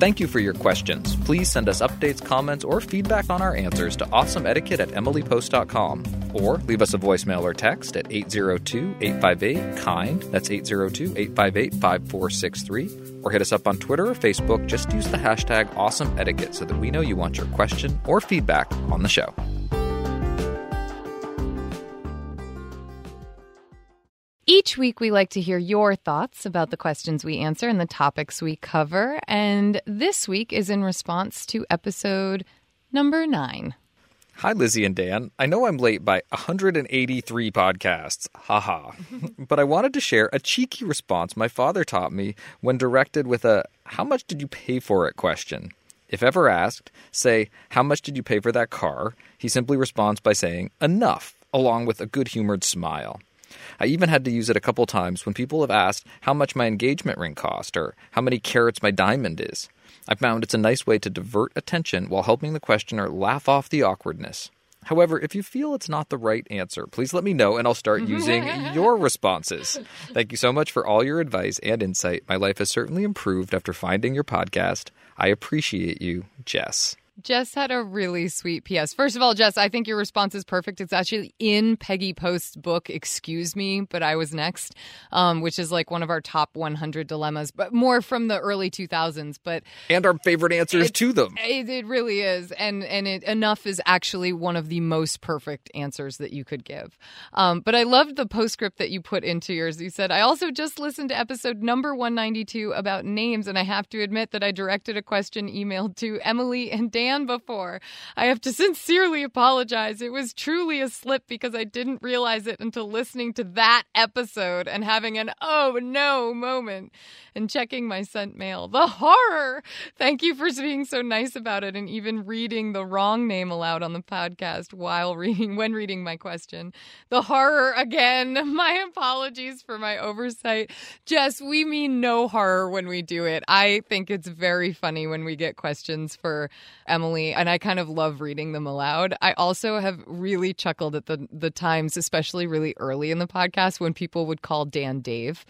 Thank you for your questions. Please send us updates, comments, or feedback on our answers to awesomeetiquette at emilypost.com or leave us a voicemail or text at 802 858 KIND. That's 802 858 5463. Or hit us up on Twitter or Facebook. Just use the hashtag awesomeetiquette so that we know you want your question or feedback on the show. Each week, we like to hear your thoughts about the questions we answer and the topics we cover. And this week is in response to episode number nine. Hi, Lizzie and Dan. I know I'm late by 183 podcasts. Haha. but I wanted to share a cheeky response my father taught me when directed with a how much did you pay for it question. If ever asked, say, How much did you pay for that car? He simply responds by saying, Enough, along with a good humored smile. I even had to use it a couple times when people have asked how much my engagement ring cost or how many carats my diamond is. I found it's a nice way to divert attention while helping the questioner laugh off the awkwardness. However, if you feel it's not the right answer, please let me know and I'll start mm-hmm. using your responses. Thank you so much for all your advice and insight. My life has certainly improved after finding your podcast. I appreciate you, Jess. Jess had a really sweet PS. First of all, Jess, I think your response is perfect. It's actually in Peggy Post's book, Excuse Me, but I was next, um, which is like one of our top 100 dilemmas, but more from the early 2000s. But and our favorite answers to them. It, it really is, and and it, enough is actually one of the most perfect answers that you could give. Um, but I loved the postscript that you put into yours. You said, "I also just listened to episode number 192 about names, and I have to admit that I directed a question emailed to Emily and Dan." Before. I have to sincerely apologize. It was truly a slip because I didn't realize it until listening to that episode and having an oh no moment and checking my sent mail. The horror! Thank you for being so nice about it and even reading the wrong name aloud on the podcast while reading when reading my question. The horror again. My apologies for my oversight. Jess, we mean no horror when we do it. I think it's very funny when we get questions for Emily, and I kind of love reading them aloud. I also have really chuckled at the the times, especially really early in the podcast, when people would call Dan Dave.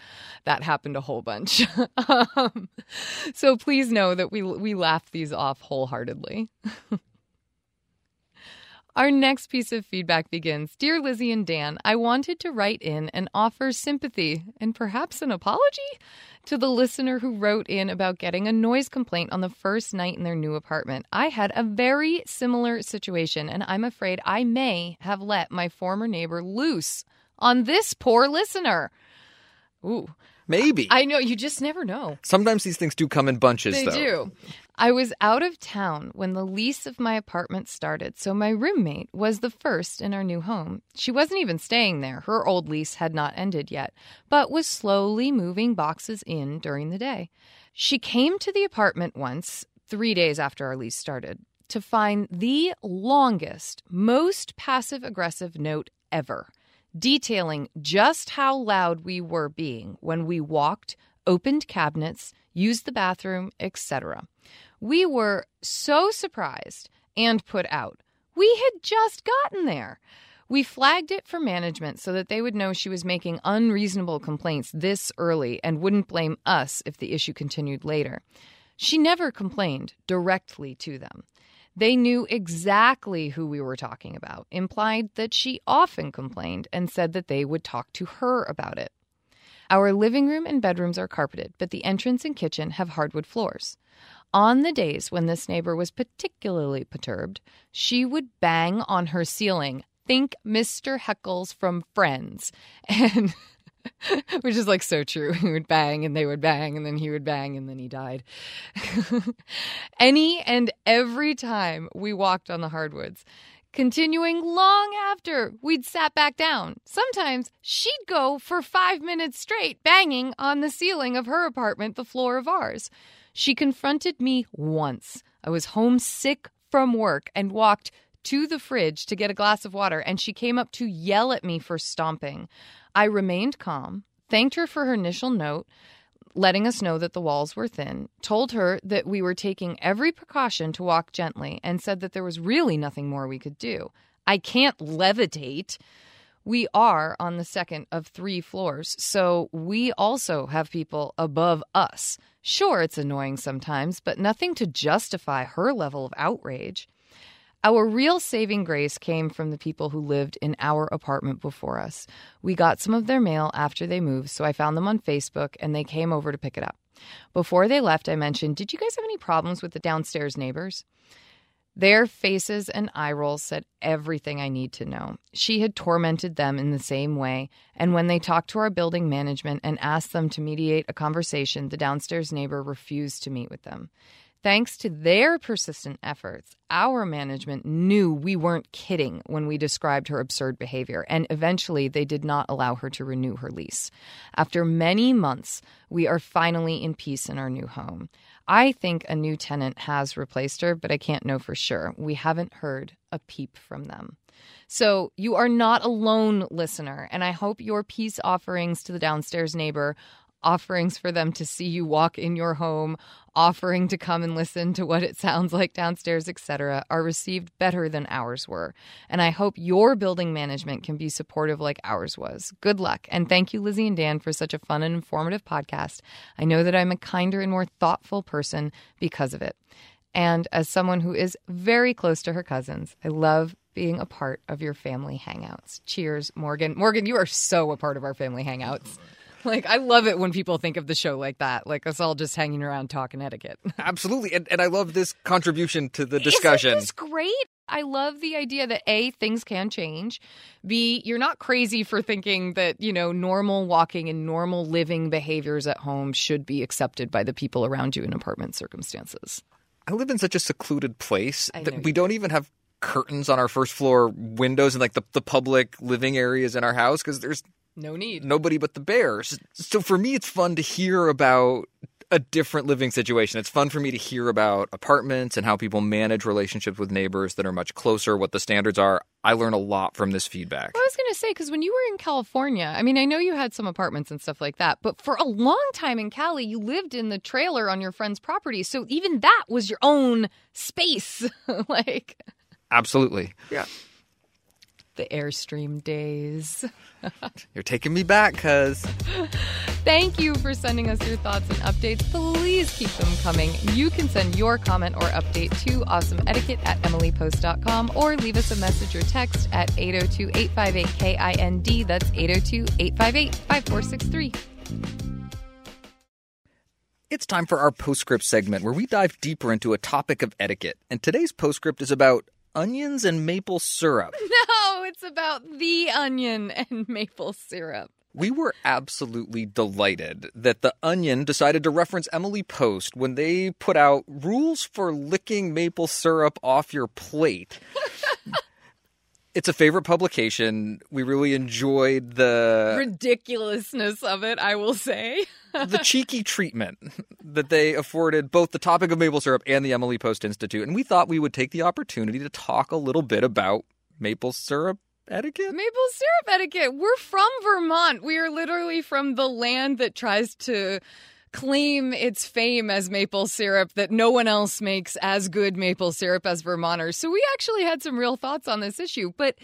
That happened a whole bunch. um, so please know that we we laugh these off wholeheartedly. Our next piece of feedback begins Dear Lizzie and Dan, I wanted to write in and offer sympathy and perhaps an apology to the listener who wrote in about getting a noise complaint on the first night in their new apartment. I had a very similar situation, and I'm afraid I may have let my former neighbor loose on this poor listener. Ooh. Maybe. I know, you just never know. Sometimes these things do come in bunches, They though. do. I was out of town when the lease of my apartment started, so my roommate was the first in our new home. She wasn't even staying there. Her old lease had not ended yet, but was slowly moving boxes in during the day. She came to the apartment once, three days after our lease started, to find the longest, most passive aggressive note ever, detailing just how loud we were being when we walked, opened cabinets, used the bathroom, etc. We were so surprised and put out. We had just gotten there. We flagged it for management so that they would know she was making unreasonable complaints this early and wouldn't blame us if the issue continued later. She never complained directly to them. They knew exactly who we were talking about, implied that she often complained, and said that they would talk to her about it. Our living room and bedrooms are carpeted, but the entrance and kitchen have hardwood floors. On the days when this neighbor was particularly perturbed, she would bang on her ceiling. Think Mr. Heckles from Friends. And which is like so true. He would bang and they would bang and then he would bang and then he died. Any and every time we walked on the hardwoods, continuing long after we'd sat back down. Sometimes she'd go for five minutes straight banging on the ceiling of her apartment, the floor of ours. She confronted me once. I was homesick from work and walked to the fridge to get a glass of water, and she came up to yell at me for stomping. I remained calm, thanked her for her initial note, letting us know that the walls were thin, told her that we were taking every precaution to walk gently, and said that there was really nothing more we could do. I can't levitate. We are on the second of three floors, so we also have people above us. Sure, it's annoying sometimes, but nothing to justify her level of outrage. Our real saving grace came from the people who lived in our apartment before us. We got some of their mail after they moved, so I found them on Facebook and they came over to pick it up. Before they left, I mentioned, Did you guys have any problems with the downstairs neighbors? Their faces and eye rolls said everything I need to know. She had tormented them in the same way, and when they talked to our building management and asked them to mediate a conversation, the downstairs neighbor refused to meet with them. Thanks to their persistent efforts, our management knew we weren't kidding when we described her absurd behavior, and eventually they did not allow her to renew her lease. After many months, we are finally in peace in our new home. I think a new tenant has replaced her, but I can't know for sure. We haven't heard a peep from them. So you are not alone, listener, and I hope your peace offerings to the downstairs neighbor offerings for them to see you walk in your home, offering to come and listen to what it sounds like downstairs, etc., are received better than ours were. And I hope your building management can be supportive like ours was. Good luck. And thank you, Lizzie and Dan, for such a fun and informative podcast. I know that I'm a kinder and more thoughtful person because of it. And as someone who is very close to her cousins, I love being a part of your family hangouts. Cheers, Morgan. Morgan, you are so a part of our family hangouts. Like I love it when people think of the show like that, like us all just hanging around talking etiquette. Absolutely, and, and I love this contribution to the discussion. Isn't great? I love the idea that A, things can change. B, you're not crazy for thinking that, you know, normal walking and normal living behaviors at home should be accepted by the people around you in apartment circumstances. I live in such a secluded place that we don't even have curtains on our first floor windows and like the, the public living areas in our house because there's no need. Nobody but the bears. So for me, it's fun to hear about a different living situation. It's fun for me to hear about apartments and how people manage relationships with neighbors that are much closer, what the standards are. I learn a lot from this feedback. Well, I was going to say, because when you were in California, I mean, I know you had some apartments and stuff like that, but for a long time in Cali, you lived in the trailer on your friend's property. So even that was your own space. like, absolutely. Yeah the Airstream days. You're taking me back, cuz. Thank you for sending us your thoughts and updates. Please keep them coming. You can send your comment or update to awesomeetiquette at emilypost.com or leave us a message or text at 802 858 KIND. That's 802 858 5463. It's time for our postscript segment where we dive deeper into a topic of etiquette. And today's postscript is about onions and maple syrup. No, it's about the onion and maple syrup. We were absolutely delighted that The Onion decided to reference Emily Post when they put out rules for licking maple syrup off your plate. it's a favorite publication. We really enjoyed the ridiculousness of it, I will say. the cheeky treatment that they afforded both the topic of maple syrup and the Emily Post Institute. And we thought we would take the opportunity to talk a little bit about maple syrup etiquette? Maple syrup etiquette. We're from Vermont. We are literally from the land that tries to claim its fame as maple syrup that no one else makes as good maple syrup as Vermonters. So we actually had some real thoughts on this issue, but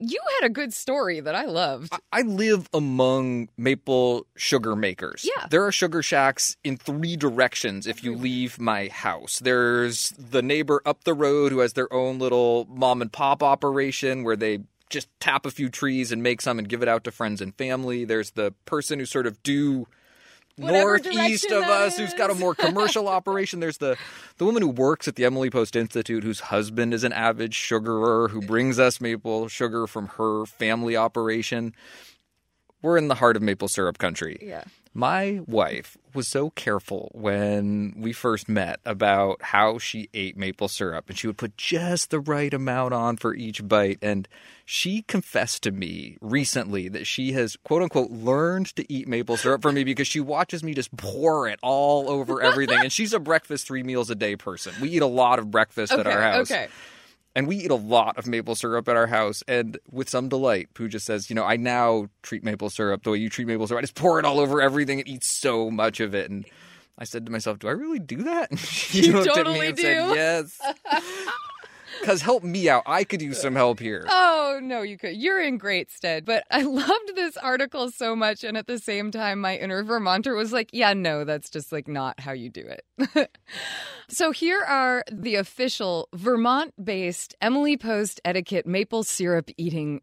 you had a good story that I loved. I live among maple sugar makers. Yeah. There are sugar shacks in three directions if you leave my house. There's the neighbor up the road who has their own little mom and pop operation where they just tap a few trees and make some and give it out to friends and family. There's the person who sort of do northeast of us is. who's got a more commercial operation. There's the the woman who works at the Emily Post Institute whose husband is an avid sugarer who brings us maple sugar from her family operation. We're in the heart of maple syrup country. Yeah. My wife was so careful when we first met about how she ate maple syrup, and she would put just the right amount on for each bite. And she confessed to me recently that she has, quote unquote, learned to eat maple syrup for me because she watches me just pour it all over everything. and she's a breakfast three meals a day person. We eat a lot of breakfast okay, at our house. Okay. And we eat a lot of maple syrup at our house. And with some delight, Pooja says, You know, I now treat maple syrup the way you treat maple syrup. I just pour it all over everything and eat so much of it. And I said to myself, Do I really do that? And she You looked at totally me and do. said, Yes. Because help me out. I could use some help here. Oh, no, you could. You're in great stead. But I loved this article so much. And at the same time, my inner Vermonter was like, yeah, no, that's just like not how you do it. so here are the official Vermont based Emily Post etiquette maple syrup eating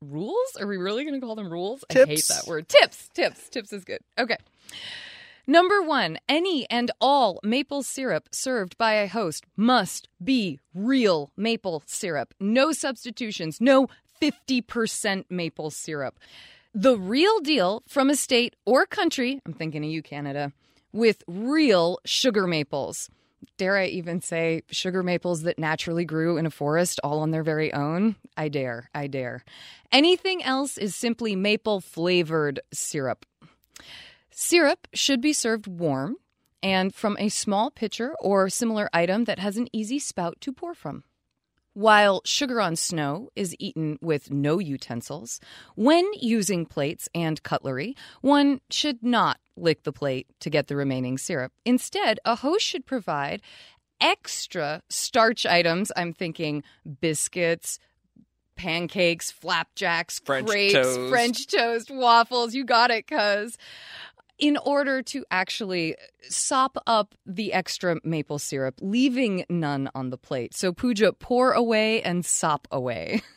rules. Are we really going to call them rules? I hate that word. Tips. Tips. Tips is good. Okay. Number one, any and all maple syrup served by a host must be real maple syrup. No substitutions, no 50% maple syrup. The real deal from a state or country, I'm thinking of you, Canada, with real sugar maples. Dare I even say sugar maples that naturally grew in a forest all on their very own? I dare, I dare. Anything else is simply maple flavored syrup. Syrup should be served warm and from a small pitcher or similar item that has an easy spout to pour from. While sugar on snow is eaten with no utensils, when using plates and cutlery, one should not lick the plate to get the remaining syrup. Instead, a host should provide extra starch items. I'm thinking biscuits, pancakes, flapjacks, French crepes, toast. French toast, waffles. You got it, cuz. In order to actually sop up the extra maple syrup, leaving none on the plate. So, Pooja, pour away and sop away.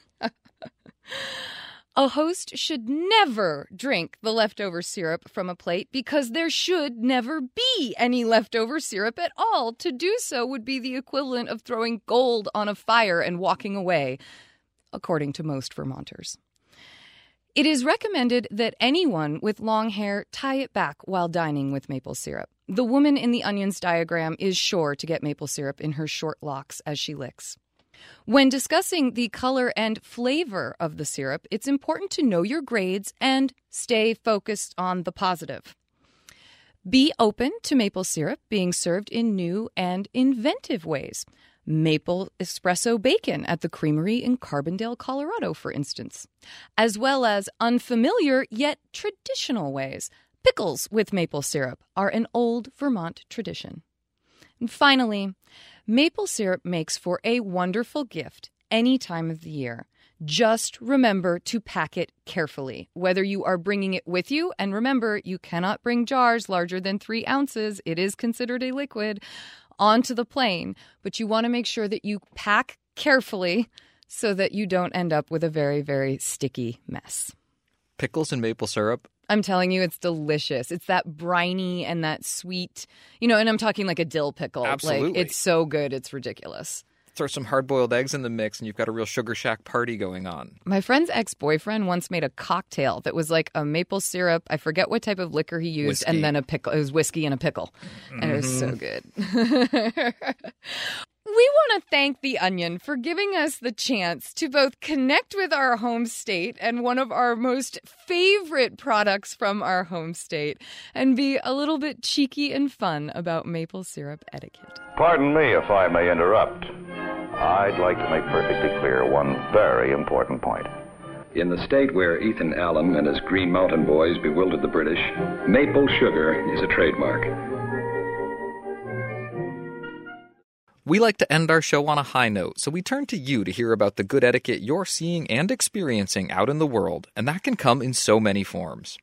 A host should never drink the leftover syrup from a plate because there should never be any leftover syrup at all. To do so would be the equivalent of throwing gold on a fire and walking away, according to most Vermonters. It is recommended that anyone with long hair tie it back while dining with maple syrup. The woman in the onions diagram is sure to get maple syrup in her short locks as she licks. When discussing the color and flavor of the syrup, it's important to know your grades and stay focused on the positive. Be open to maple syrup being served in new and inventive ways. Maple espresso bacon at the creamery in Carbondale, Colorado, for instance, as well as unfamiliar yet traditional ways. Pickles with maple syrup are an old Vermont tradition. And finally, maple syrup makes for a wonderful gift any time of the year. Just remember to pack it carefully, whether you are bringing it with you. And remember, you cannot bring jars larger than three ounces, it is considered a liquid, onto the plane. But you want to make sure that you pack carefully so that you don't end up with a very, very sticky mess. Pickles and maple syrup. I'm telling you, it's delicious. It's that briny and that sweet, you know, and I'm talking like a dill pickle. Absolutely. Like, it's so good, it's ridiculous. Throw some hard boiled eggs in the mix, and you've got a real Sugar Shack party going on. My friend's ex boyfriend once made a cocktail that was like a maple syrup. I forget what type of liquor he used, Whiskey. and then a pickle. It was whiskey and a pickle. And it was so mm-hmm. good. we want to thank The Onion for giving us the chance to both connect with our home state and one of our most favorite products from our home state and be a little bit cheeky and fun about maple syrup etiquette. Pardon me if I may interrupt. I'd like to make perfectly clear one very important point. In the state where Ethan Allen and his Green Mountain Boys bewildered the British, maple sugar is a trademark. We like to end our show on a high note, so we turn to you to hear about the good etiquette you're seeing and experiencing out in the world, and that can come in so many forms.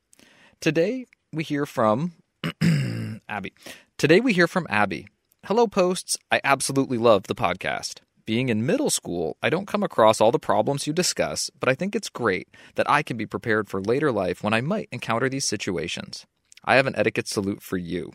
Today, we hear from Abby. Today, we hear from Abby. Hello, posts. I absolutely love the podcast. Being in middle school, I don't come across all the problems you discuss, but I think it's great that I can be prepared for later life when I might encounter these situations. I have an etiquette salute for you.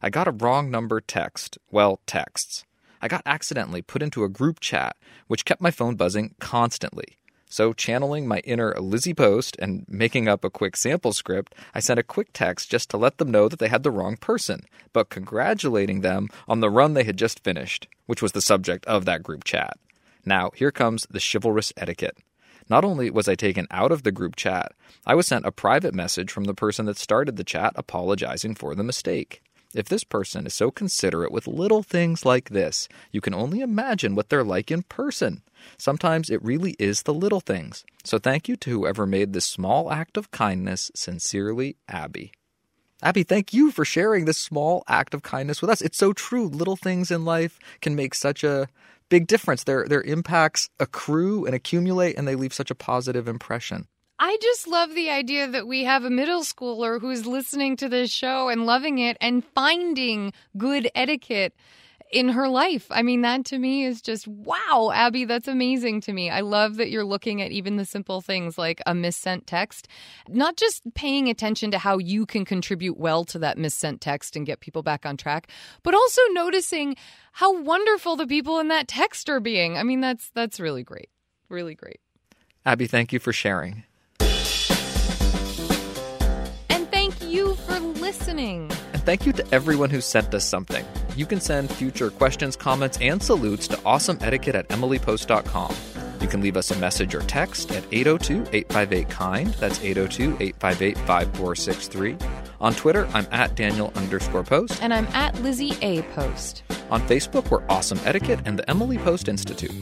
I got a wrong number text, well, texts. I got accidentally put into a group chat, which kept my phone buzzing constantly. So, channeling my inner Lizzie Post and making up a quick sample script, I sent a quick text just to let them know that they had the wrong person, but congratulating them on the run they had just finished, which was the subject of that group chat. Now, here comes the chivalrous etiquette. Not only was I taken out of the group chat, I was sent a private message from the person that started the chat apologizing for the mistake. If this person is so considerate with little things like this, you can only imagine what they're like in person. Sometimes it really is the little things. So thank you to whoever made this small act of kindness. Sincerely, Abby. Abby, thank you for sharing this small act of kindness with us. It's so true. Little things in life can make such a big difference. Their their impacts accrue and accumulate and they leave such a positive impression. I just love the idea that we have a middle schooler who's listening to this show and loving it and finding good etiquette in her life. I mean, that to me is just wow, Abby, that's amazing to me. I love that you're looking at even the simple things like a missent text, not just paying attention to how you can contribute well to that missent text and get people back on track, but also noticing how wonderful the people in that text are being. I mean, that's that's really great. Really great. Abby, thank you for sharing. And thank you for listening. Thank you to everyone who sent us something. You can send future questions, comments, and salutes to awesomeetiquette at emilypost.com. You can leave us a message or text at 802 858 KIND. That's 802 858 5463. On Twitter, I'm at Daniel underscore post. And I'm at Lizzie A. Post. On Facebook, we're Awesome Etiquette and the Emily Post Institute.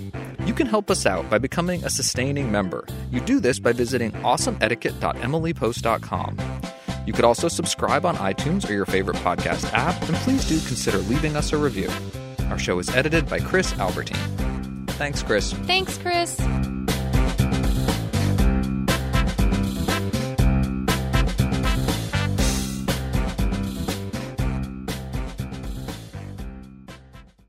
You can help us out by becoming a sustaining member. You do this by visiting awesomeetiquette.emilypost.com. You could also subscribe on iTunes or your favorite podcast app, and please do consider leaving us a review. Our show is edited by Chris Albertine. Thanks, Chris. Thanks, Chris.